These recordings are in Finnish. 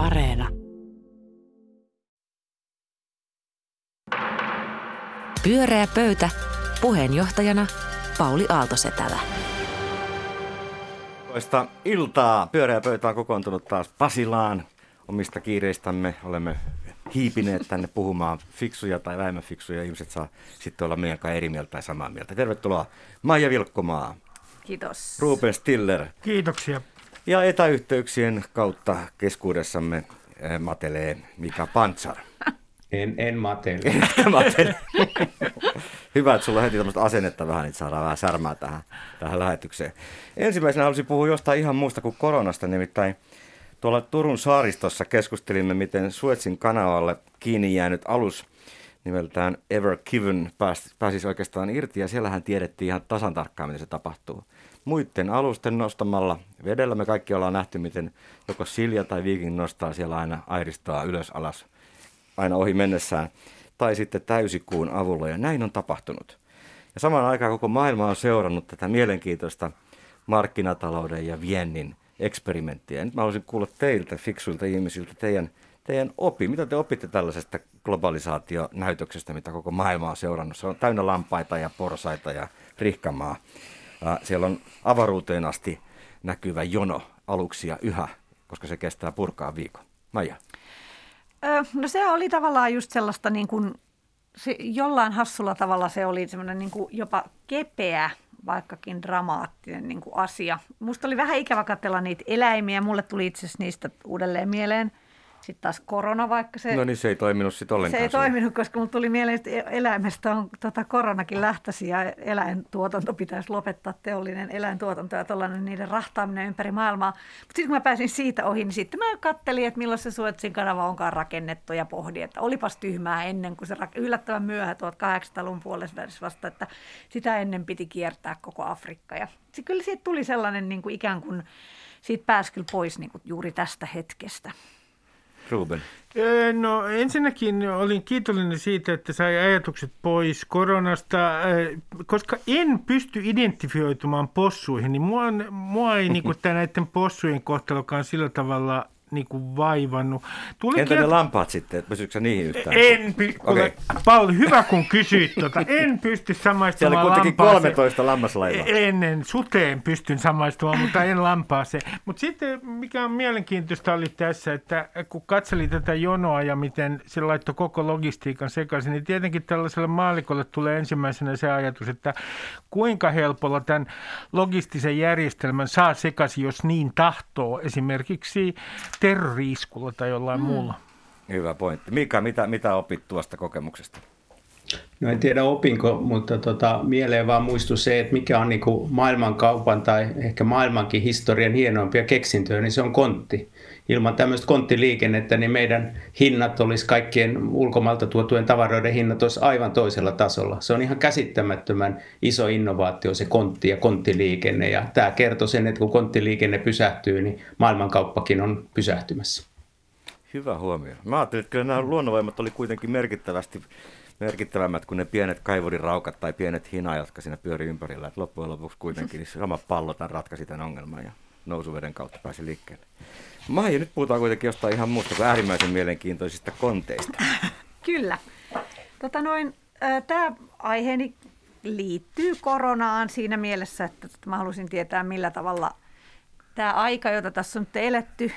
Areena. Pyöreä pöytä. Puheenjohtajana Pauli Aaltosetälä. Toista iltaa. Pyöreä pöytä on kokoontunut taas Pasilaan. Omista kiireistämme olemme hiipineet tänne puhumaan fiksuja tai vähemmän fiksuja. Ihmiset saa sitten olla meidän kanssa eri mieltä tai samaa mieltä. Tervetuloa Maija Vilkkomaa. Kiitos. Ruben Stiller. Kiitoksia. Ja etäyhteyksien kautta keskuudessamme eh, matelee Mika Pantsar. En, en matele. matele. Hyvä, että sulla on heti tämmöistä asennetta vähän, niin saadaan vähän särmää tähän, tähän lähetykseen. Ensimmäisenä haluaisin puhua jostain ihan muusta kuin koronasta, nimittäin tuolla Turun saaristossa keskustelimme, miten Suetsin kanavalle kiinni jäänyt alus nimeltään Ever Given pääsi, pääsisi oikeastaan irti, ja siellähän tiedettiin ihan tasan tarkkaan, miten se tapahtuu. Muiden alusten nostamalla vedellä me kaikki ollaan nähty, miten joko Silja tai Viking nostaa siellä aina airistaa ylös alas aina ohi mennessään, tai sitten täysikuun avulla, ja näin on tapahtunut. Ja samaan aikaan koko maailma on seurannut tätä mielenkiintoista markkinatalouden ja viennin eksperimenttiä. nyt mä haluaisin kuulla teiltä, fiksuilta ihmisiltä, teidän, teidän opi. Mitä te opitte tällaisesta globalisaationäytöksestä, mitä koko maailma on seurannut? Se on täynnä lampaita ja porsaita ja rihkamaa. Siellä on avaruuteen asti näkyvä jono aluksia yhä, koska se kestää purkaa viikon. Maija. No se oli tavallaan just sellaista niin kuin, se, jollain hassulla tavalla se oli semmoinen niin kuin jopa kepeä, vaikkakin dramaattinen niin kuin asia. Musta oli vähän ikävä katsella niitä eläimiä. Mulle tuli itse asiassa niistä uudelleen mieleen – sitten taas korona, vaikka se... No niin, se ei toiminut sitten ollenkaan. Se ei sulle. toiminut, koska mulla tuli mieleen, että eläimestä on tota, koronakin lähtösi ja eläintuotanto pitäisi lopettaa, teollinen eläintuotanto ja tuollainen niiden rahtaaminen ympäri maailmaa. Mutta sitten kun mä pääsin siitä ohi, niin sitten mä kattelin, että milloin se Suetsin kanava onkaan rakennettu ja pohdin, että olipas tyhmää ennen kuin se yllättävän myöhä 1800-luvun puolesta vasta, että sitä ennen piti kiertää koko Afrikka. Ja kyllä siitä tuli sellainen niin kuin ikään kuin, siitä pääsi kyllä pois niin kuin juuri tästä hetkestä. Ruben? No ensinnäkin olin kiitollinen siitä, että sai ajatukset pois koronasta, koska en pysty identifioitumaan possuihin, niin mua, mua ei niin kuin, näiden possujen kohtalokaan sillä tavalla niin kuin vaivannut. Tuli Entä ne lampaat sitten, pysyykö niihin yhtään? En, py- okay. Pauli, hyvä kun kysyit tuota. En pysty samaistumaan Siellä oli kuitenkin 13 lammaslaivaa. Ennen suteen pystyn samaistumaan, mutta en lampaaseen. Mutta sitten mikä on mielenkiintoista oli tässä, että kun katseli tätä jonoa ja miten se laittoi koko logistiikan sekaisin, niin tietenkin tällaiselle maalikolle tulee ensimmäisenä se ajatus, että kuinka helpolla tämän logistisen järjestelmän saa sekaisin, jos niin tahtoo. Esimerkiksi terroriiskulla tai jollain mm. muulla. Hyvä pointti. Mika, mitä, mitä opit tuosta kokemuksesta? No en tiedä opinko, mutta tota, mieleen vaan muistuu se, että mikä on niin maailmankaupan tai ehkä maailmankin historian hienoimpia keksintöjä, niin se on kontti. Ilman tämmöistä konttiliikennettä, niin meidän hinnat olisi kaikkien ulkomailta tuotujen tavaroiden hinnat olisi aivan toisella tasolla. Se on ihan käsittämättömän iso innovaatio se kontti ja konttiliikenne. Ja tämä kertoo sen, että kun konttiliikenne pysähtyy, niin maailmankauppakin on pysähtymässä. Hyvä huomio. Mä ajattelin, että kyllä nämä luonnonvoimat oli kuitenkin merkittävästi merkittävämmät kuin ne pienet kaivuriraukat tai pienet hina, jotka siinä pyörii ympärillä. Et loppujen lopuksi kuitenkin niin sama pallo ratkaisi tämän ongelman ja nousuveden kautta pääsi liikkeelle. Maija, nyt puhutaan kuitenkin jostain ihan muusta kuin äärimmäisen mielenkiintoisista konteista. Kyllä. Tota noin, tämä aiheeni liittyy koronaan siinä mielessä, että mä halusin tietää, millä tavalla tämä aika, jota tässä on nyt eletty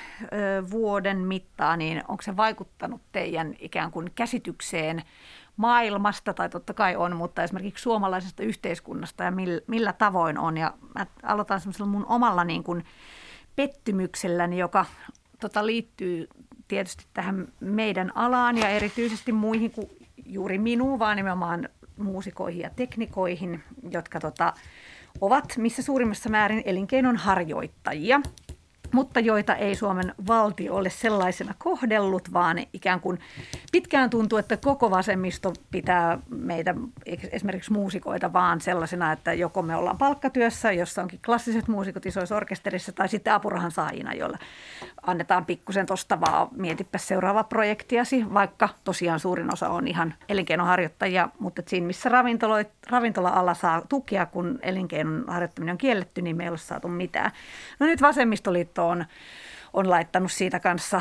vuoden mittaan, niin onko se vaikuttanut teidän ikään kuin käsitykseen maailmasta, tai totta kai on, mutta esimerkiksi suomalaisesta yhteiskunnasta ja millä, millä tavoin on. Ja mä aloitan semmoisella mun omalla niin kuin pettymykselläni, joka tota, liittyy tietysti tähän meidän alaan ja erityisesti muihin kuin juuri minuun, vaan nimenomaan muusikoihin ja teknikoihin, jotka tota, ovat missä suurimmassa määrin elinkeinon harjoittajia mutta joita ei Suomen valtio ole sellaisena kohdellut, vaan ikään kuin pitkään tuntuu, että koko vasemmisto pitää meitä esimerkiksi muusikoita vaan sellaisena, että joko me ollaan palkkatyössä, jossa onkin klassiset muusikot isoissa orkesterissa, tai sitten apurahan saajina, joilla annetaan pikkusen tuosta vaan mietipä seuraava projektiasi, vaikka tosiaan suurin osa on ihan elinkeinoharjoittajia, mutta siinä missä ravintola-ala saa tukea, kun elinkeinon harjoittaminen on kielletty, niin me ei ole saatu mitään. No nyt vasemmistoliitto on, on laittanut siitä kanssa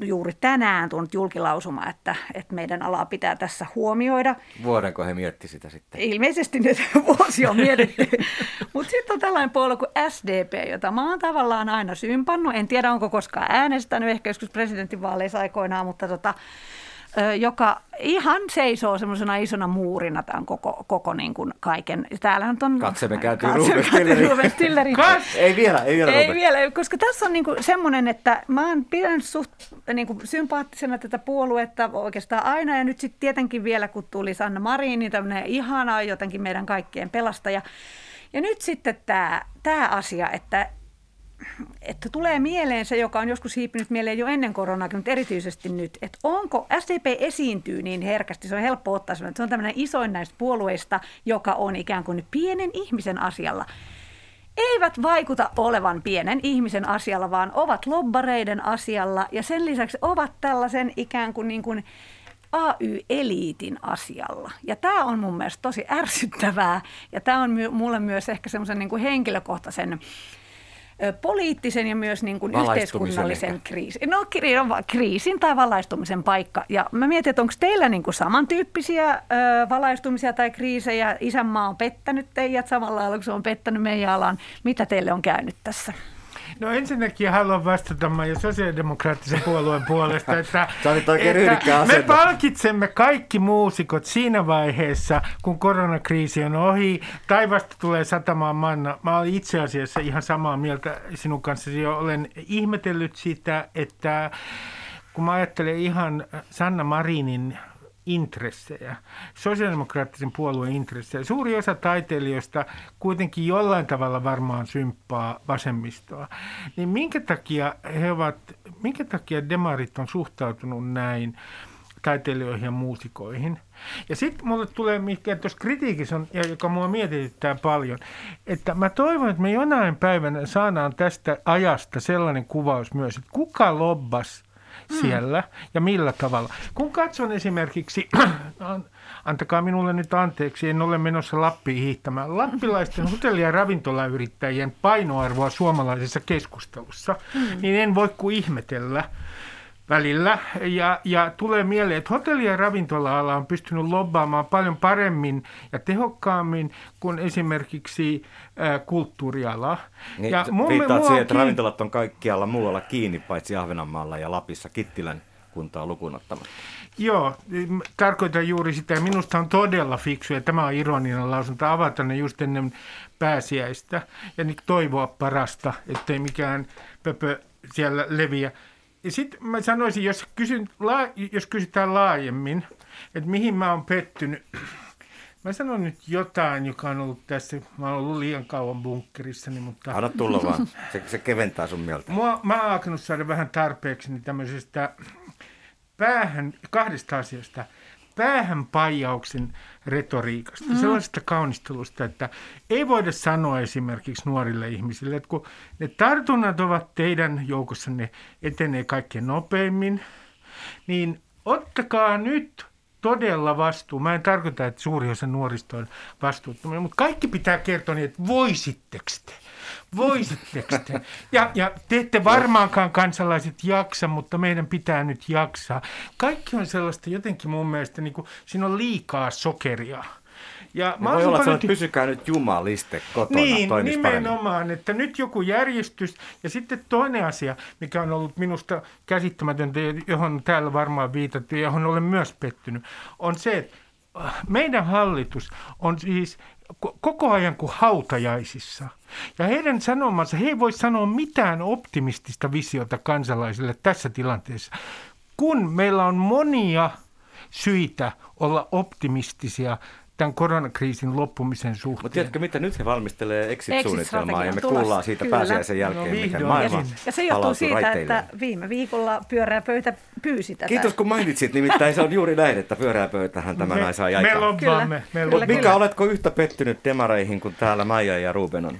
juuri tänään tullut julkilausuma, että, että meidän alaa pitää tässä huomioida. Vuodenko he mietti sitä sitten? Ilmeisesti nyt vuosi on mietitty. Mutta sitten on tällainen puolue kuin SDP, jota mä oon tavallaan aina sympannut. En tiedä, onko koskaan äänestänyt, ehkä joskus presidentinvaaleissa aikoinaan, mutta tota, joka ihan seisoo semmoisena isona muurina tämän koko, koko niin kuin kaiken. Täällähän on... Katsemme kääntyy Ruben Stillerin. ei vielä, ei vielä. Ei vielä, koska tässä on niin kuin semmoinen, että mä oon pidän suht niin kuin sympaattisena tätä puoluetta oikeastaan aina. Ja nyt sitten tietenkin vielä, kun tuli Sanna Marin, niin tämmöinen ihana jotenkin meidän kaikkien pelastaja. Ja nyt sitten tämä, tämä asia, että että tulee mieleen se, joka on joskus hiipinyt mieleen jo ennen koronaa, mutta erityisesti nyt, että onko SDP esiintyy niin herkästi, se on helppo ottaa se on tämmöinen isoin näistä puolueista, joka on ikään kuin pienen ihmisen asialla. Eivät vaikuta olevan pienen ihmisen asialla, vaan ovat lobbareiden asialla ja sen lisäksi ovat tällaisen ikään kuin, niin kuin AY-eliitin asialla. Ja tämä on mun mielestä tosi ärsyttävää ja tämä on mulle myös ehkä semmoisen niin henkilökohtaisen poliittisen ja myös niin kuin yhteiskunnallisen kriisin. No, kriisin tai valaistumisen paikka. Ja mä mietin, että onko teillä niin kuin samantyyppisiä ö, valaistumisia tai kriisejä? Isänmaa on pettänyt teidät samalla lailla, kun se on pettänyt meidän alan. Mitä teille on käynyt tässä? No ensinnäkin haluan vastata ja sosiaalidemokraattisen puolueen puolesta, että, että me palkitsemme kaikki muusikot siinä vaiheessa, kun koronakriisi on ohi, taivasta tulee satamaan manna. Mä olen itse asiassa ihan samaa mieltä sinun kanssa. Jo olen ihmetellyt sitä, että kun mä ajattelen ihan Sanna Marinin intressejä, sosiaalidemokraattisen puolueen intressejä. Suuri osa taiteilijoista kuitenkin jollain tavalla varmaan symppaa vasemmistoa. Niin minkä takia he ovat, minkä takia demarit on suhtautunut näin taiteilijoihin ja muusikoihin? Ja sitten mulle tulee, mikä tuossa kritiikissä on, ja joka mua mietityttää paljon, että mä toivon, että me jonain päivänä saadaan tästä ajasta sellainen kuvaus myös, että kuka lobbas. Siellä ja millä tavalla. Kun katson esimerkiksi, antakaa minulle nyt anteeksi, en ole menossa Lappiin hiihtämään, lappilaisten hotelli- ja ravintolayrittäjien painoarvoa suomalaisessa keskustelussa, mm. niin en voi kuin ihmetellä, välillä. Ja, ja tulee mieleen, että hotelli- ja ravintola-ala on pystynyt lobbaamaan paljon paremmin ja tehokkaammin kuin esimerkiksi äh, kulttuuriala. Niin, ja mun, viittaat siihen, että kiin... ravintolat on kaikkialla muualla kiinni, paitsi Ahvenanmaalla ja Lapissa Kittilän kuntaa lukuun ottamatta. Joo, tarkoitan juuri sitä. Minusta on todella fiksu, ja tämä on ironinen lausunto, avata ne just ennen pääsiäistä ja niin toivoa parasta, ettei mikään pöpö siellä leviä. Ja sitten mä sanoisin, jos, kysyn, jos kysytään laajemmin, että mihin mä oon pettynyt, Mä sanon nyt jotain, joka on ollut tässä, mä oon ollut liian kauan bunkkerissani, mutta... Anna tulla vaan, se, se keventää sun mieltä. Mua, mä oon alkanut saada vähän tarpeeksi tämmöisestä päähän, kahdesta asiasta päähänpaijauksen retoriikasta, mm. sellaisesta kaunistelusta, että ei voida sanoa esimerkiksi nuorille ihmisille, että kun ne tartunnat ovat teidän joukossanne etenee kaikkein nopeimmin, niin ottakaa nyt todella vastuu. Mä en tarkoita, että suuri osa nuorista on vastuuttomia, mutta kaikki pitää kertoa niin, että voisitteko te? Voisitteko te? Ja, ja te ette varmaankaan kansalaiset jaksa, mutta meidän pitää nyt jaksaa. Kaikki on sellaista jotenkin mun mielestä, niin kuin, siinä on liikaa sokeria. Ja niin voi olla, että nyt... pysykää nyt jumaliste kotona, Niin, nimenomaan, paremmin. että nyt joku järjestys. Ja sitten toinen asia, mikä on ollut minusta käsittämätöntä, johon täällä varmaan viitattu ja johon olen myös pettynyt, on se, että äh, meidän hallitus on siis koko ajan kuin hautajaisissa. Ja heidän sanomansa, he ei voi sanoa mitään optimistista visiota kansalaisille tässä tilanteessa, kun meillä on monia syitä olla optimistisia tämän koronakriisin loppumisen suhteen. Mutta tiedätkö mitä, nyt he valmistelee exit-suunnitelmaa ja me tulossa. kuullaan siitä kyllä. pääsiäisen jälkeen, no, miten maailma Ja, ja se johtuu siitä, että viime viikolla pyöreä pöytä pyysi tätä. Kiitos kun mainitsit, nimittäin se on juuri näin, että pyöreä pöytähän tämä näin saa aikaan. Me lobbaamme. Me lobbaamme. Mikä, oletko yhtä pettynyt demareihin kuin täällä Maija ja Ruben on?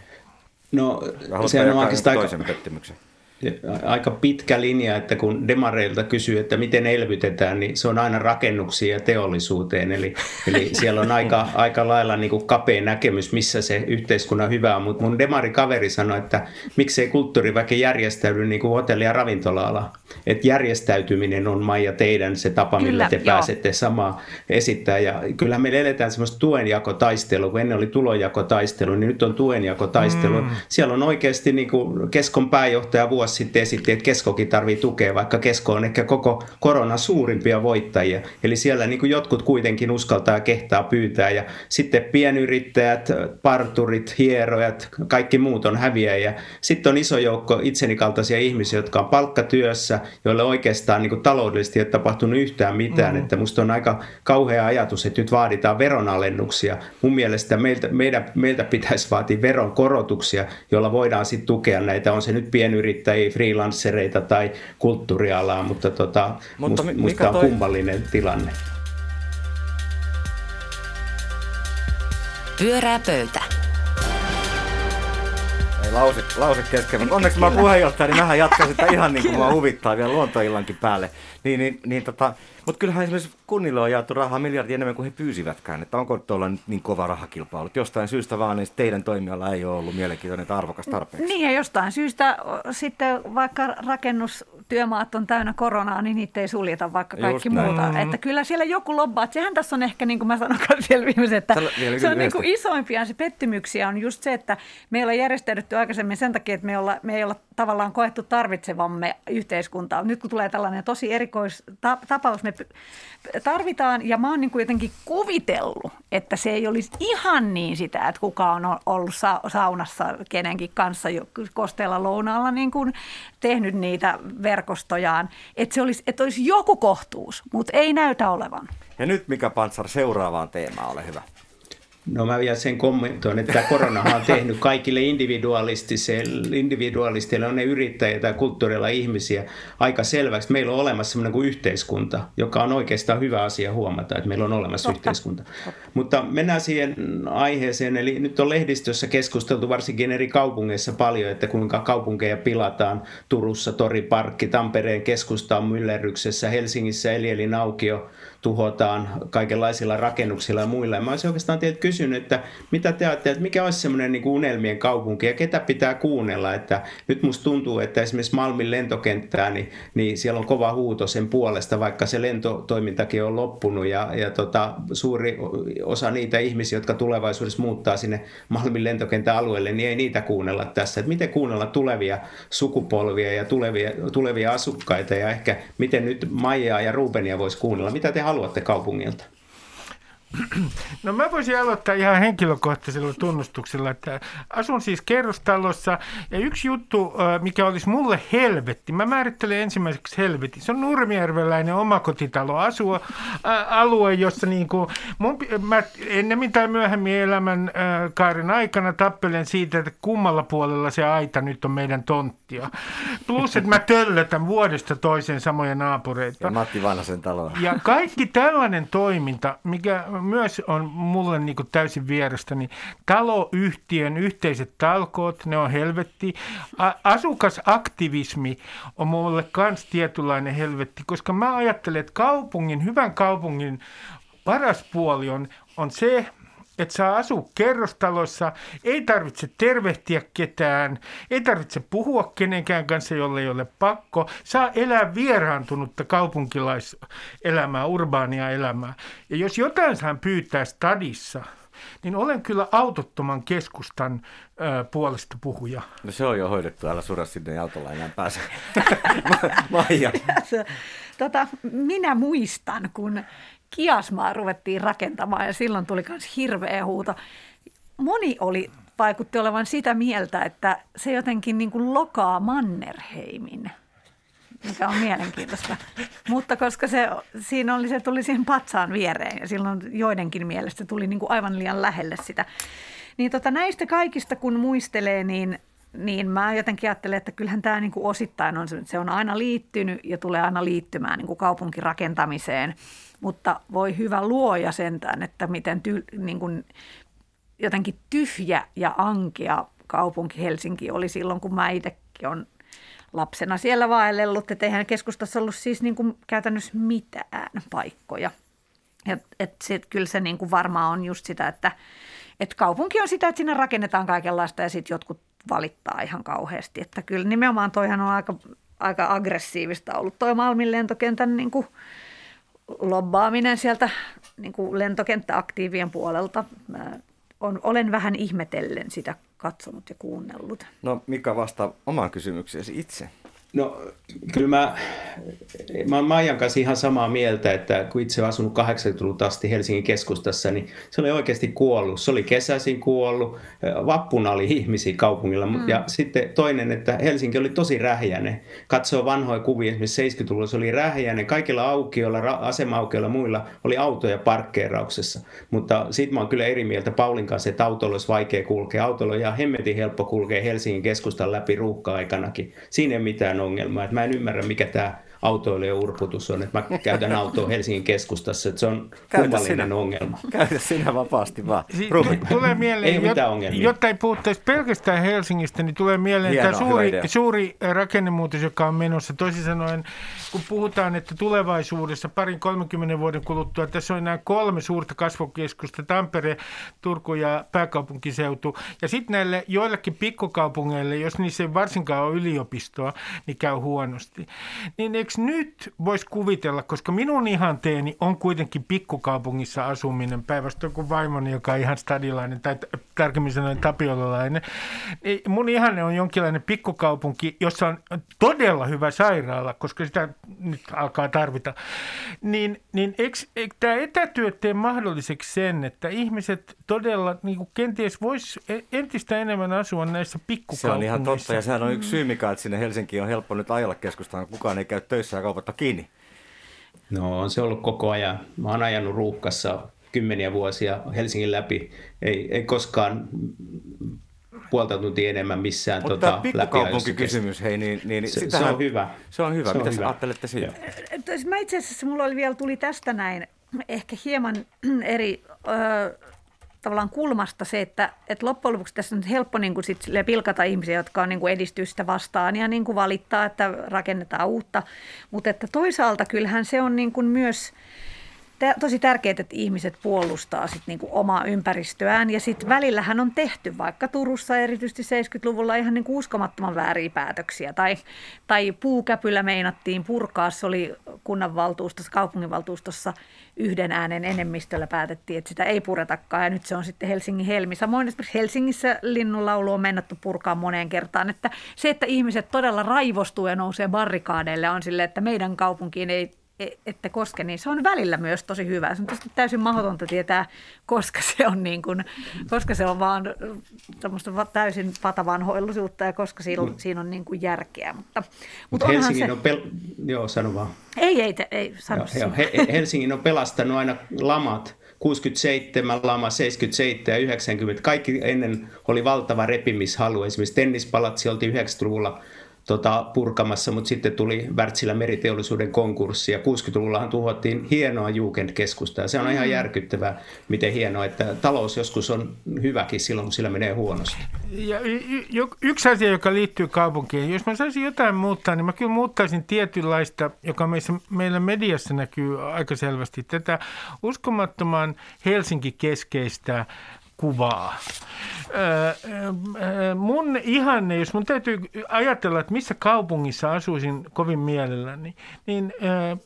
No, se on oikeastaan... Toisen pettymyksen. Aika pitkä linja, että kun demareilta kysyy, että miten elvytetään, niin se on aina rakennuksiin ja teollisuuteen. Eli, eli siellä on aika, aika lailla niin kuin kapea näkemys, missä se yhteiskunnan hyvä on. Mutta mun demarikaveri sanoi, että miksei kulttuuriväki järjestäydy niin kuin hotelli- ja ravintola-ala. Että järjestäytyminen on Maija teidän se tapa, kyllä, millä te joo. pääsette samaa esittää. Ja kyllä me eletään semmoista tuenjakotaistelua, kun ennen oli tulonjakotaistelu, niin nyt on tuenjakotaistelu. Mm. Siellä on oikeasti niin kuin keskon pääjohtaja vuosi sitten esitti, että Keskokin tarvii tukea, vaikka Kesko on ehkä koko korona suurimpia voittajia. Eli siellä niin kuin jotkut kuitenkin uskaltaa kehtaa pyytää. Ja sitten pienyrittäjät, parturit, hierojat, kaikki muut on häviäjiä. Sitten on iso joukko itseni kaltaisia ihmisiä, jotka on palkkatyössä, joille oikeastaan niin kuin taloudellisesti ei ole tapahtunut yhtään mitään. Mm. Että musta on aika kauhea ajatus, että nyt vaaditaan veronalennuksia. Mun mielestä meiltä, meidän, meiltä pitäisi vaatia veronkorotuksia, joilla voidaan sitten tukea näitä, on se nyt pienyrittäjä tai freelancereita tai kulttuurialaa, mutta, tota, mutta must, musta on toi... kummallinen tilanne. Pyörää pöytä. Lause, lause kesken, mutta onneksi mä puheenjohtaja, niin mähän jatkan sitä ihan niin kuin mä huvittaa vielä luontoillankin päälle. Niin, niin, niin tota, mutta kyllähän esimerkiksi kunnille on jaettu rahaa miljardi enemmän kuin he pyysivätkään. Että onko tuolla nyt niin kova rahakilpailu? Jostain syystä vaan niin teidän toimiala ei ole ollut mielenkiintoinen arvokas tarpeeksi. Niin ja jostain syystä sitten vaikka rakennustyömaat on täynnä koronaa, niin niitä ei suljeta vaikka kaikki Just muuta. Mm-hmm. Että kyllä siellä joku lobbaa. Sehän tässä on ehkä, niin kuin mä sanoin siellä viimeisen, että Tällä, se on niin kuin isoimpia se pettymyksiä on just se, että me ei olla järjestäydytty aikaisemmin sen takia, että me ei olla, me ei olla tavallaan koettu tarvitsevamme yhteiskuntaa. Nyt kun tulee tällainen tosi erikoistapaus, me tarvitaan, ja mä oon niin kuin jotenkin kuvitellut, että se ei olisi ihan niin sitä, että kuka on ollut saunassa kenenkin kanssa kosteella lounaalla niin kuin tehnyt niitä verkostojaan, että, se olisi, että olisi joku kohtuus, mutta ei näytä olevan. Ja nyt Mika Pantsar seuraavaan teemaan, ole hyvä. No mä vielä sen kommentoin, että koronahan on tehnyt kaikille individualisteille, on ne yrittäjät tai kulttuurilla ihmisiä, aika selväksi. Meillä on olemassa sellainen kuin yhteiskunta, joka on oikeastaan hyvä asia huomata, että meillä on olemassa Totta. yhteiskunta. Mutta mennään siihen aiheeseen, eli nyt on lehdistössä keskusteltu varsinkin eri kaupungeissa paljon, että kuinka kaupunkeja pilataan Turussa, Toriparkki, Tampereen keskusta on myllerryksessä, Helsingissä Elielin aukio tuhotaan kaikenlaisilla rakennuksilla ja muilla. Ja mä olisin oikeastaan teiltä kysynyt, että mitä te että mikä olisi semmoinen niin unelmien kaupunki ja ketä pitää kuunnella. Että nyt musta tuntuu, että esimerkiksi Malmin lentokenttää, niin, niin siellä on kova huuto sen puolesta, vaikka se lentotoimintakin on loppunut ja, ja tota, suuri osa niitä ihmisiä, jotka tulevaisuudessa muuttaa sinne Malmin lentokentän alueelle, niin ei niitä kuunnella tässä. Että miten kuunnella tulevia sukupolvia ja tulevia, tulevia asukkaita ja ehkä miten nyt Maijaa ja Rubenia voisi kuunnella. Mitä te haluatte kaupungilta? No mä voisin aloittaa ihan henkilökohtaisella tunnustuksella, että asun siis kerrostalossa ja yksi juttu, mikä olisi mulle helvetti, mä määrittelen ensimmäiseksi helvetti. Se on Nurmijärveläinen omakotitalo asua, ä, alue, jossa niin kuin mun, mä ennemmin tai myöhemmin elämän ä, kaaren aikana tappelen siitä, että kummalla puolella se aita nyt on meidän tonttia. Plus, että mä töllötän vuodesta toiseen samoja naapureita. Ja Matti Vanhasen talo. Ja kaikki tällainen toiminta, mikä myös on mulle niin kuin täysin vierestä, niin taloyhtiön yhteiset talkoot, ne on helvetti. A- asukasaktivismi on mulle kans tietynlainen helvetti, koska mä ajattelen, että kaupungin, hyvän kaupungin paras puoli on, on se, että saa asua kerrostalossa, ei tarvitse tervehtiä ketään, ei tarvitse puhua kenenkään kanssa, jolle ei ole pakko, saa elää vieraantunutta kaupunkilaiselämää, urbaania elämää. Ja jos jotain saan pyytää stadissa, niin olen kyllä autottoman keskustan ö, puolesta puhuja. No se on jo hoidettu, älä sura sinne autolla enää pääse. Maija. Tota, minä muistan, kun Kiasmaa ruvettiin rakentamaan ja silloin tuli myös hirveä huuto. Moni oli, vaikutti olevan sitä mieltä, että se jotenkin niin kuin lokaa Mannerheimin mikä on mielenkiintoista. Mutta koska se, siinä oli, se tuli siihen patsaan viereen ja silloin joidenkin mielestä se tuli niin kuin aivan liian lähelle sitä. Niin tota, näistä kaikista kun muistelee, niin, niin mä jotenkin ajattelen, että kyllähän tämä niin kuin osittain on, se on aina liittynyt ja tulee aina liittymään niin kuin kaupunkirakentamiseen – mutta voi hyvä luoja sentään, että miten ty, niin kuin jotenkin tyhjä ja ankea kaupunki Helsinki oli silloin, kun mä itsekin olen lapsena siellä vaellellut, että eihän keskustassa ollut siis niin kuin käytännössä mitään paikkoja. Ja, et sit, kyllä se niin kuin varmaan on just sitä, että et kaupunki on sitä, että sinne rakennetaan kaikenlaista ja sitten jotkut valittaa ihan kauheasti. Että kyllä nimenomaan toihan on aika, aika aggressiivista ollut toi Malmin lentokentän niin kuin lobbaaminen sieltä niin kuin lentokenttäaktiivien puolelta. Mä on, olen vähän ihmetellen sitä katsonut ja kuunnellut. No Mika vastaa omaan kysymykseesi itse. No kyllä mä, mä olen Maijan kanssa ihan samaa mieltä, että kun itse olen asunut 80-luvulta asti Helsingin keskustassa, niin se oli oikeasti kuollut. Se oli kesäisin kuollut, vappuna oli ihmisiä kaupungilla. Mm. Ja sitten toinen, että Helsinki oli tosi rähjäinen. Katsoo vanhoja kuvia, esimerkiksi 70-luvulla se oli rähjäinen. Kaikilla aukioilla, asema-aukioilla muilla oli autoja parkkeerauksessa. Mutta sitten mä oon kyllä eri mieltä Paulin kanssa, että autolla olisi vaikea kulkea. Autolla on ihan hemmetin helppo kulkea Helsingin keskustan läpi ruuhka-aikanakin. Siinä ei mitään ongelmaa. Että mä en ymmärrä, mikä tämä autoilijan urputus on, että mä käytän autoa Helsingin keskustassa, että se on kummallinen ongelma. Käytä sinä vapaasti vaan. Si- tulee mieleen, ei mitään ongelmia. Jotta ei puhuttaisi pelkästään Helsingistä, niin tulee mieleen Hienoa, tämä suuri, suuri rakennemuutos, joka on menossa. Toisin sanoen, kun puhutaan, että tulevaisuudessa parin 30 vuoden kuluttua tässä on enää kolme suurta kasvukeskusta, Tampere, Turku ja pääkaupunkiseutu. Ja sitten näille joillekin pikkukaupungeille, jos niissä ei varsinkaan ole yliopistoa, niin käy huonosti. Niin eikö nyt voisi kuvitella, koska minun ihanteeni on kuitenkin pikkukaupungissa asuminen, päinvastoin kuin vaimoni, joka on ihan stadilainen, tai tarkemmin sanoen tapiolalainen. Niin mun ihanne on jonkinlainen pikkukaupunki, jossa on todella hyvä sairaala, koska sitä nyt alkaa tarvita. Niin, niin eikö, eikö tämä etätyö tee mahdolliseksi sen, että ihmiset todella niin kuin kenties voisi e, entistä enemmän asua näissä pikkukaupungeissa? Se on ihan totta, ja sehän on yksi syy, mikä että sinne Helsinkiin on helppo nyt ajalla keskustaan, kukaan ei käy töissä ja kaupatta kiinni. No on se ollut koko ajan. Mä oon ajanut ruuhkassa kymmeniä vuosia Helsingin läpi. Ei, ei koskaan puolta tuntia enemmän missään Mutta tota, pikkukaupunkikysymys, hei, niin, niin se, se on hyvä. Se on hyvä. Se Mitä on hyvä. ajattelette siitä? Mä itse asiassa, mulla oli vielä, tuli tästä näin ehkä hieman eri ö, tavallaan kulmasta se, että, että loppujen lopuksi tässä on helppo niin kuin sit pilkata ihmisiä, jotka on niin kuin edistystä vastaan ja niin kuin valittaa, että rakennetaan uutta. Mutta että toisaalta kyllähän se on niin kuin myös tosi tärkeää, että ihmiset puolustaa sit niinku omaa ympäristöään. Ja sitten välillähän on tehty vaikka Turussa erityisesti 70-luvulla ihan niinku uskomattoman vääriä päätöksiä. Tai, tai puukäpylä meinattiin purkaa, se oli kunnanvaltuustossa, kaupunginvaltuustossa yhden äänen enemmistöllä päätettiin, että sitä ei puretakaan. Ja nyt se on sitten Helsingin helmi. Samoin esimerkiksi Helsingissä linnunlaulu on mennetty purkaa moneen kertaan. Että se, että ihmiset todella raivostuu ja nousee barrikaadeille on sille, että meidän kaupunkiin ei E, että koske, niin se on välillä myös tosi hyvä. Se on täysin mahdotonta tietää, koska se on, niin kuin, koska se on vaan täysin patavanhoillisuutta ja koska siinä on, siinä on niin kuin järkeä. Mutta, mutta Helsingin se... on pel... Joo, sano vaan. Ei, ei, ei sano joo, joo. Helsingin on pelastanut aina lamat. 67 lama, 77 ja 90. Kaikki ennen oli valtava repimishalu. Esimerkiksi tennispalatsi oltiin 90-luvulla tota, purkamassa, mutta sitten tuli Wärtsilä meriteollisuuden konkurssi ja 60-luvullahan tuhottiin hienoa Jugend-keskusta ja se on mm. ihan järkyttävää, miten hienoa, että talous joskus on hyväkin silloin, kun sillä menee huonosti. Ja y- y- yksi asia, joka liittyy kaupunkiin, jos mä saisin jotain muuttaa, niin mä kyllä muuttaisin tietynlaista, joka meissä, meillä mediassa näkyy aika selvästi, tätä uskomattoman Helsinki-keskeistä kuvaa. Mun ihanne, jos mun täytyy ajatella, että missä kaupungissa asuisin kovin mielelläni, niin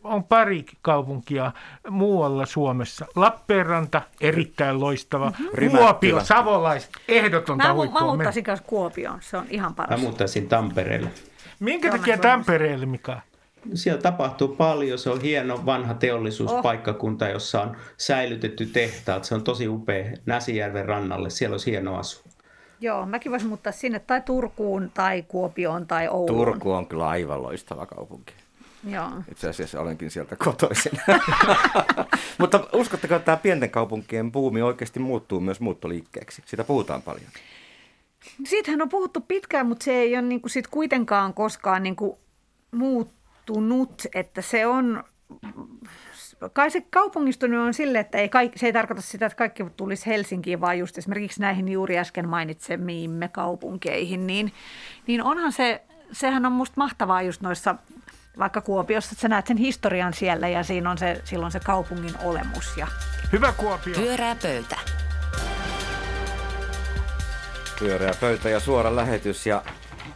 on pari kaupunkia muualla Suomessa. Lappeenranta, erittäin loistava. Mm-hmm. Kuopio, savolaiset, ehdotonta mä, huippua. Mä muuttaisin kanssa Kuopioon, se on ihan paras. Mä muuttaisin Tampereelle. Minkä takia Tampereelle, Mika? Siellä tapahtuu paljon, se on hieno vanha teollisuuspaikkakunta, oh. jossa on säilytetty tehtaat. Se on tosi upea Näsijärven rannalle, siellä on hieno asu. Joo, mäkin voisin muuttaa sinne tai Turkuun tai Kuopioon tai Ouluun. Turku on kyllä aivan loistava kaupunki. Joo. Itse asiassa olenkin sieltä kotoisin. Mutta uskotteko, että tämä pienten kaupunkien buumi oikeasti muuttuu myös muuttoliikkeeksi? Sitä puhutaan paljon. Siitähän on puhuttu pitkään, mutta se ei ole niin kuin sit kuitenkaan koskaan niin kuin muut, muuttunut, että se on, kai se kaupungistuminen on sille, että ei kaikki, se ei tarkoita sitä, että kaikki tulisi Helsinkiin, vaan just esimerkiksi näihin juuri äsken mainitsemiimme kaupunkeihin, niin, niin onhan se sehän on musta mahtavaa just noissa vaikka Kuopiossa, että sä näet sen historian siellä ja siinä on se, silloin se kaupungin olemus. Ja... Hyvä Kuopio. Pyörää pöytä. Pyöreä pöytä ja suora lähetys ja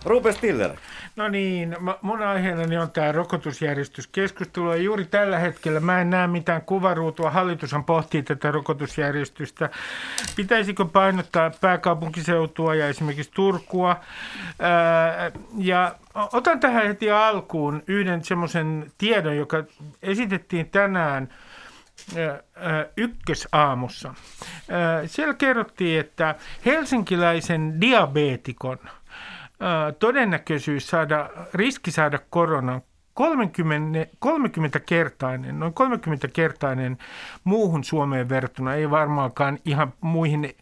Ruben Stiller. No niin, mun aiheeni on tämä rokotusjärjestyskeskustelu ja juuri tällä hetkellä mä en näe mitään kuvaruutua. Hallitushan pohtii tätä rokotusjärjestystä. Pitäisikö painottaa pääkaupunkiseutua ja esimerkiksi Turkua? Ja otan tähän heti alkuun yhden semmoisen tiedon, joka esitettiin tänään ykkösaamussa. Siellä kerrottiin, että helsinkiläisen diabeetikon – todennäköisyys saada, riski saada koronan 30, 30-kertainen, noin 30-kertainen muuhun Suomeen verrattuna, ei varmaankaan ihan muihin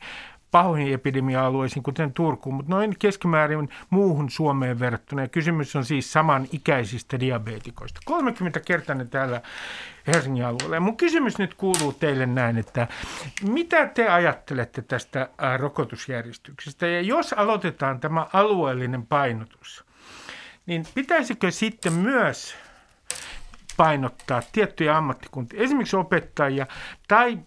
pahoihin epidemia-alueisiin, kuten Turkuun, mutta noin keskimäärin muuhun Suomeen verrattuna. Ja kysymys on siis samanikäisistä diabetikoista. 30-kertainen täällä Helsingin alueella. Ja mun kysymys nyt kuuluu teille näin, että mitä te ajattelette tästä rokotusjärjestyksestä? Ja jos aloitetaan tämä alueellinen painotus, niin pitäisikö sitten myös painottaa tiettyjä ammattikuntia, esimerkiksi opettajia, tai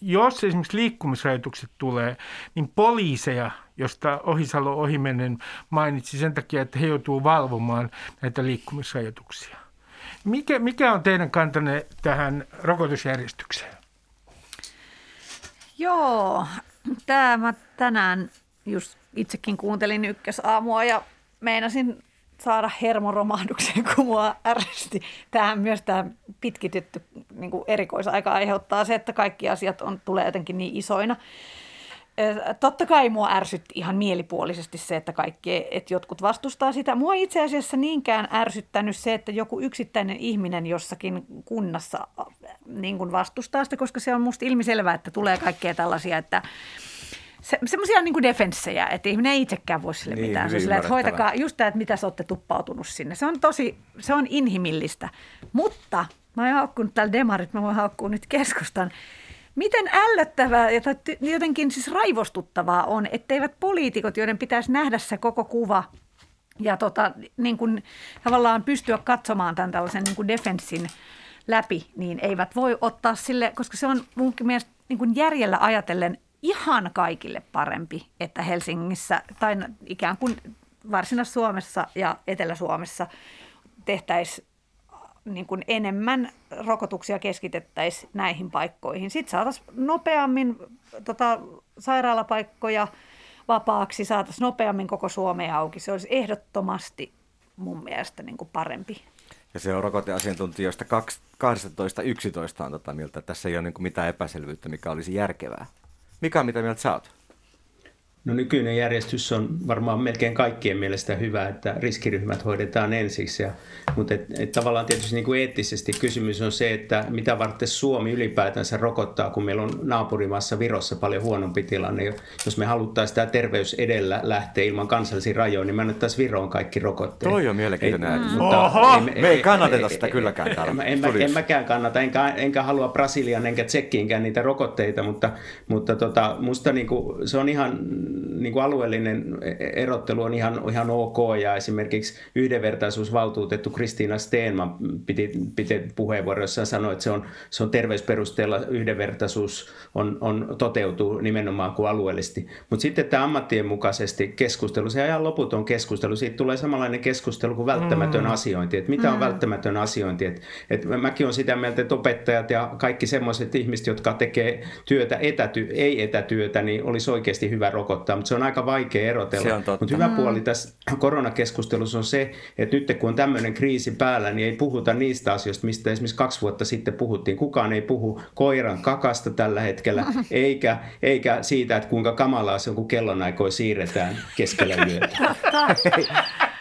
jos esimerkiksi liikkumisrajoitukset tulee, niin poliiseja, josta Ohisalo Ohimenen mainitsi sen takia, että he joutuu valvomaan näitä liikkumisrajoituksia. Mikä, mikä on teidän kantanne tähän rokotusjärjestykseen? Joo, tämä mä tänään just itsekin kuuntelin ykkösaamua ja meinasin saada hermoromahduksen, kun mua ärsytti. Tähän myös tämä pitkitytty niin erikoisaika aiheuttaa se, että kaikki asiat on, tulee jotenkin niin isoina. Totta kai mua ärsytti ihan mielipuolisesti se, että kaikki, että jotkut vastustaa sitä. Mua itse asiassa niinkään ärsyttänyt se, että joku yksittäinen ihminen jossakin kunnassa niin kuin vastustaa sitä, koska se on musta ilmiselvää, että tulee kaikkea tällaisia, että se, semmoisia niin defenssejä, että ihminen ei itsekään voi sille niin, mitään. Se sille, että hoitakaa just tämä, että mitä sä olette tuppautunut sinne. Se on tosi, se on inhimillistä. Mutta mä oon haukkunut täällä demarit, mä voin haukkua nyt keskustan. Miten ällöttävää ja jotenkin siis raivostuttavaa on, etteivät poliitikot, joiden pitäisi nähdä se koko kuva ja tota, niin kuin, tavallaan pystyä katsomaan tämän tällaisen niin kuin defenssin läpi, niin eivät voi ottaa sille, koska se on mun mielestä niin kuin järjellä ajatellen ihan kaikille parempi, että Helsingissä tai ikään kuin Varsinais-Suomessa ja Etelä-Suomessa tehtäisiin niin kuin enemmän rokotuksia keskitettäisiin näihin paikkoihin. Sitten saataisiin nopeammin tota, sairaalapaikkoja vapaaksi, saataisiin nopeammin koko Suomea auki. Se olisi ehdottomasti mun mielestä niin kuin parempi. Ja se on rokoteasiantuntijoista 12-11 on tota mieltä, tässä ei ole niin kuin mitään epäselvyyttä, mikä olisi järkevää. Mikä mitä mieltä sä oot? No nykyinen järjestys on varmaan melkein kaikkien mielestä hyvä, että riskiryhmät hoidetaan ensiksi. Ja, mutta et, et tavallaan tietysti niin kuin eettisesti kysymys on se, että mitä varten Suomi ylipäätänsä rokottaa, kun meillä on naapurimaassa Virossa paljon huonompi tilanne. Jos me haluttaisiin tämä terveys edellä lähteä ilman kansallisia rajoja, niin me annettaisiin Viroon kaikki rokotteet. Toi on mielenkiintoinen ei, mm. Oho, me, me ei kannateta sitä kylläkään täällä. En, en, en, en mäkään kannata, enkä, enkä halua Brasilian enkä Tsekkiinkään niitä rokotteita, mutta, mutta tota, musta niin kuin, se on ihan niin kuin alueellinen erottelu on ihan, ihan ok ja esimerkiksi yhdenvertaisuusvaltuutettu Kristiina Steenman piti, piti puheenvuorossaan sanoa, että se on, se on terveysperusteella yhdenvertaisuus on, on, toteutuu nimenomaan kuin alueellisesti. Mutta sitten tämä ammattien mukaisesti keskustelu, se ajan loputon keskustelu, siitä tulee samanlainen keskustelu kuin välttämätön mm. asiointi, että mitä on mm. välttämätön asiointi. Et, et mäkin olen sitä mieltä, että opettajat ja kaikki semmoiset ihmiset, jotka tekee työtä etäty, ei etätyötä, niin olisi oikeasti hyvä rokottaa, mutta se on aika vaikea erotella. Mutta hyvä puoli tässä koronakeskustelussa on se, että nyt kun on tämmöinen kriisi päällä, niin ei puhuta niistä asioista, mistä esimerkiksi kaksi vuotta sitten puhuttiin. Kukaan ei puhu koiran kakasta tällä hetkellä, eikä, eikä siitä, että kuinka kamalaa se on, kun kellonaikoja siirretään keskellä yötä.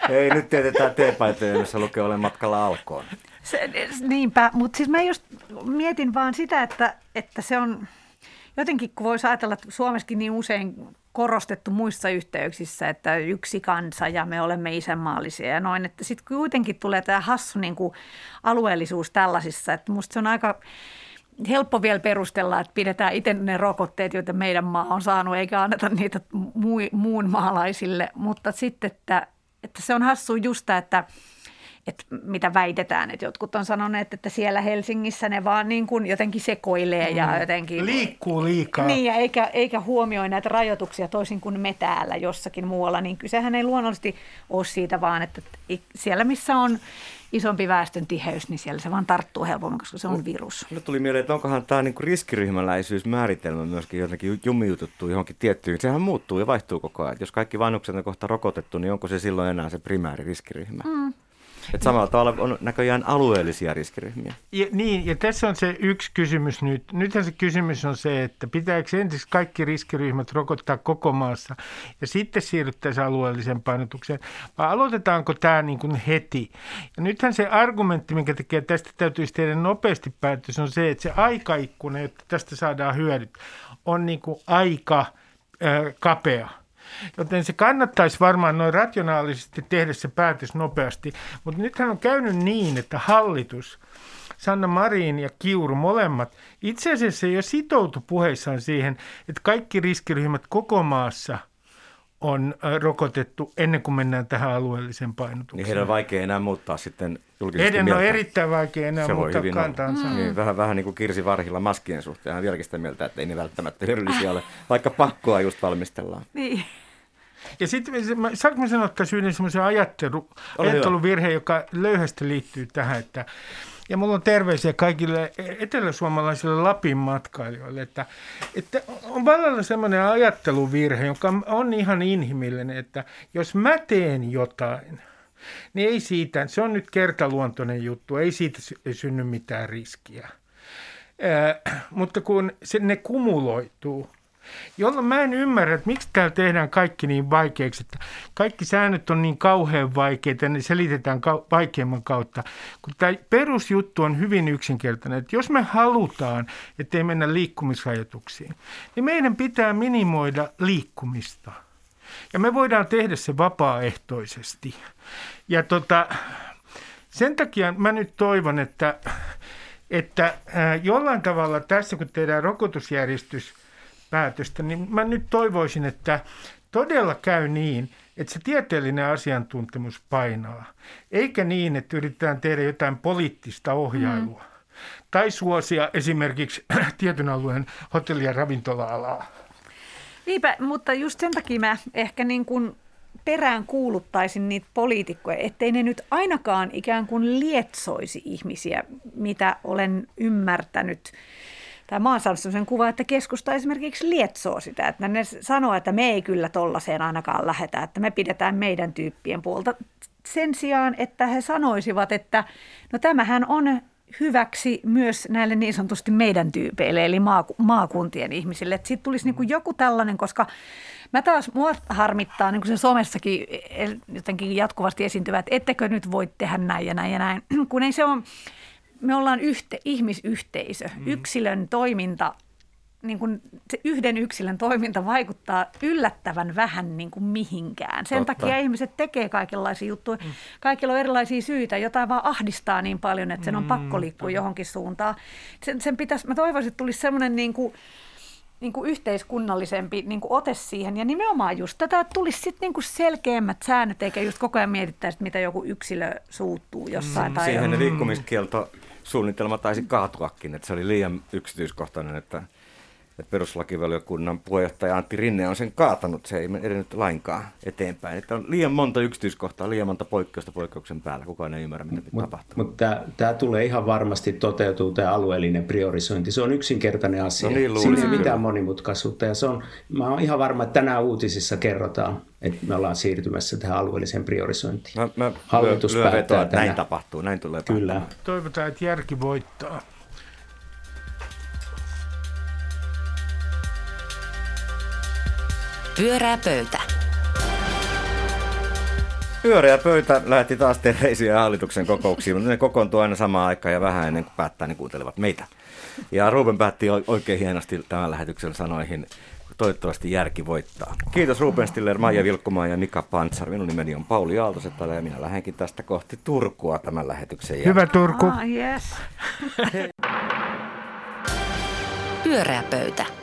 ei, nyt tietetään teepaitoja, jossa lukee olen matkalla alkoon. Se, niinpä, mutta siis mä just mietin vaan sitä, että, että se on jotenkin, kun voisi ajatella, että Suomessakin niin usein korostettu muissa yhteyksissä, että yksi kansa ja me olemme isänmaallisia ja noin. Että sitten kuitenkin tulee tämä hassu niin kuin alueellisuus tällaisissa, että musta se on aika helppo vielä perustella, että pidetään itse ne rokotteet, joita meidän maa on saanut, eikä anneta niitä muun maalaisille. Mutta sitten, että että se on hassu just että että mitä väitetään, että jotkut on sanoneet, että siellä Helsingissä ne vaan niin kuin jotenkin sekoilee ja mm. jotenkin... Liikkuu liikaa. Niin, ja eikä, eikä huomioi näitä rajoituksia toisin kuin me täällä jossakin muualla, niin kysehän ei luonnollisesti ole siitä vaan, että siellä missä on isompi väestön tiheys, niin siellä se vaan tarttuu helpommin, koska se on virus. Mulle tuli mieleen, että onkohan tämä niin riskiryhmäläisyys määritelmä myöskin jotenkin jumiutettu johonkin tiettyyn. Sehän muuttuu ja vaihtuu koko ajan. Jos kaikki vanhukset on kohta rokotettu, niin onko se silloin enää se primääri riskiryhmä? Mm. Että samalla tavalla on näköjään alueellisia riskiryhmiä. Ja, niin, ja tässä on se yksi kysymys nyt. Nythän se kysymys on se, että pitääkö ensiksi kaikki riskiryhmät rokottaa koko maassa ja sitten siirryttäisiin alueelliseen painotukseen, vai aloitetaanko tämä niin kuin heti? Ja nythän se argumentti, minkä tekee tästä täytyisi tehdä nopeasti päätös, on se, että se aikaikkuna, jotta tästä saadaan hyödyt, on niin kuin aika äh, kapea. Joten se kannattaisi varmaan noin rationaalisesti tehdä se päätös nopeasti. Mutta nythän on käynyt niin, että hallitus, Sanna Marin ja Kiuru molemmat, itse asiassa jo sitoutu puheissaan siihen, että kaikki riskiryhmät koko maassa on rokotettu ennen kuin mennään tähän alueelliseen painotukseen. Niin heidän on vaikea enää muuttaa sitten julkisesti Heidän mieltä. on erittäin vaikea enää se muuttaa kantaansa. Mm. Niin, vähän, vähän niin kuin Kirsi Varhilla maskien suhteen. Hän vieläkin sitä mieltä, että ei ne välttämättä hyödyllisiä ole, vaikka pakkoa just valmistellaan. Niin. Ja sitten, saanko mä sanoa tässä yhden semmoisen ajattelu, ajatteluvirhe, joka löyhästi liittyy tähän, että ja mulla on terveisiä kaikille eteläsuomalaisille Lapin matkailijoille, että, että on vallalla semmoinen ajatteluvirhe, joka on ihan inhimillinen, että jos mä teen jotain, niin ei siitä, se on nyt kertaluontoinen juttu, ei siitä synny mitään riskiä. Äh, mutta kun se, ne kumuloituu, jolloin mä en ymmärrä, että miksi täällä tehdään kaikki niin vaikeaksi, että kaikki säännöt on niin kauhean vaikeita, ne selitetään vaikeamman kautta, kun tämä perusjuttu on hyvin yksinkertainen, että jos me halutaan, ettei mennä liikkumisrajoituksiin, niin meidän pitää minimoida liikkumista. Ja me voidaan tehdä se vapaaehtoisesti. Ja tota, sen takia mä nyt toivon, että, että jollain tavalla tässä, kun tehdään rokotusjärjestys – päätöstä, niin mä nyt toivoisin, että todella käy niin, että se tieteellinen asiantuntemus painaa, eikä niin, että yritetään tehdä jotain poliittista ohjailua. Mm. Tai suosia esimerkiksi tietyn alueen hotelli- ja ravintola-alaa. Niinpä, mutta just sen takia mä ehkä niin kuin perään kuuluttaisin niitä poliitikkoja, ettei ne nyt ainakaan ikään kuin lietsoisi ihmisiä, mitä olen ymmärtänyt tai mä oon saanut sellaisen kuvan, että keskusta esimerkiksi lietsoo sitä, että ne sanoo, että me ei kyllä tollaiseen ainakaan lähetä, että me pidetään meidän tyyppien puolta. Sen sijaan, että he sanoisivat, että no tämähän on hyväksi myös näille niin sanotusti meidän tyypeille, eli maakuntien ihmisille. Että siitä tulisi niin kuin joku tällainen, koska mä taas, mua harmittaa niin kuin se somessakin jotenkin jatkuvasti esiintyvät, että ettekö nyt voi tehdä näin ja näin ja näin, kun ei se ole me ollaan yhte, ihmisyhteisö. Mm. Yksilön toiminta, niin kuin se yhden yksilön toiminta vaikuttaa yllättävän vähän niin kuin mihinkään. Sen Totta. takia ihmiset tekee kaikenlaisia juttuja. Mm. Kaikilla on erilaisia syitä. Jotain vaan ahdistaa niin paljon, että sen on mm, pakko liikkua mm. johonkin suuntaan. Sen, sen pitäisi, mä toivoisin, että tulisi semmoinen niin kuin, niin kuin yhteiskunnallisempi niin kuin ote siihen. Ja nimenomaan just tätä, että tulisi sitten niin kuin selkeämmät säännöt, eikä just koko ajan mietittäisi, mitä joku yksilö suuttuu jossain. Mm, tai siihen ne liikkumiskielto suunnitelma taisi kaatuakin, että se oli liian yksityiskohtainen, että, että peruslakivaliokunnan puheenjohtaja Antti Rinne on sen kaatanut, se ei edennyt lainkaan eteenpäin. Että on liian monta yksityiskohtaa, liian monta poikkeusta poikkeuksen päällä, kukaan ei ymmärrä, mitä Mut, tapahtua. Mutta tämä tulee ihan varmasti toteutuu, tämä alueellinen priorisointi. Se on yksinkertainen asia. No niin, Siinä ei mitään monimutkaisuutta ja se on, mä olen ihan varma, että tänään uutisissa kerrotaan, että me ollaan siirtymässä tähän alueelliseen priorisointiin. Mä, mä Hallitus lyö, päättää vetoa, näin tapahtuu, näin tulee Kyllä. Toivotaan, että järki voittaa. Pyörää pöytä. Pyöreä pöytä lähti taas terveisiä hallituksen kokouksiin, mutta ne kokoontuu aina samaan aikaan ja vähän ennen kuin päättää, niin kuuntelevat meitä. Ja Ruben päätti oikein hienosti tämän lähetyksen sanoihin Toivottavasti järki voittaa. Kiitos Ruben Stiller, Maija Vilkkumaa ja Mika Pantsar. Minun nimeni on Pauli Aaltosettala ja minä lähdenkin tästä kohti Turkua tämän lähetyksen jälkeen. Hyvä Turku. Ah, yes. Pyöreä pöytä.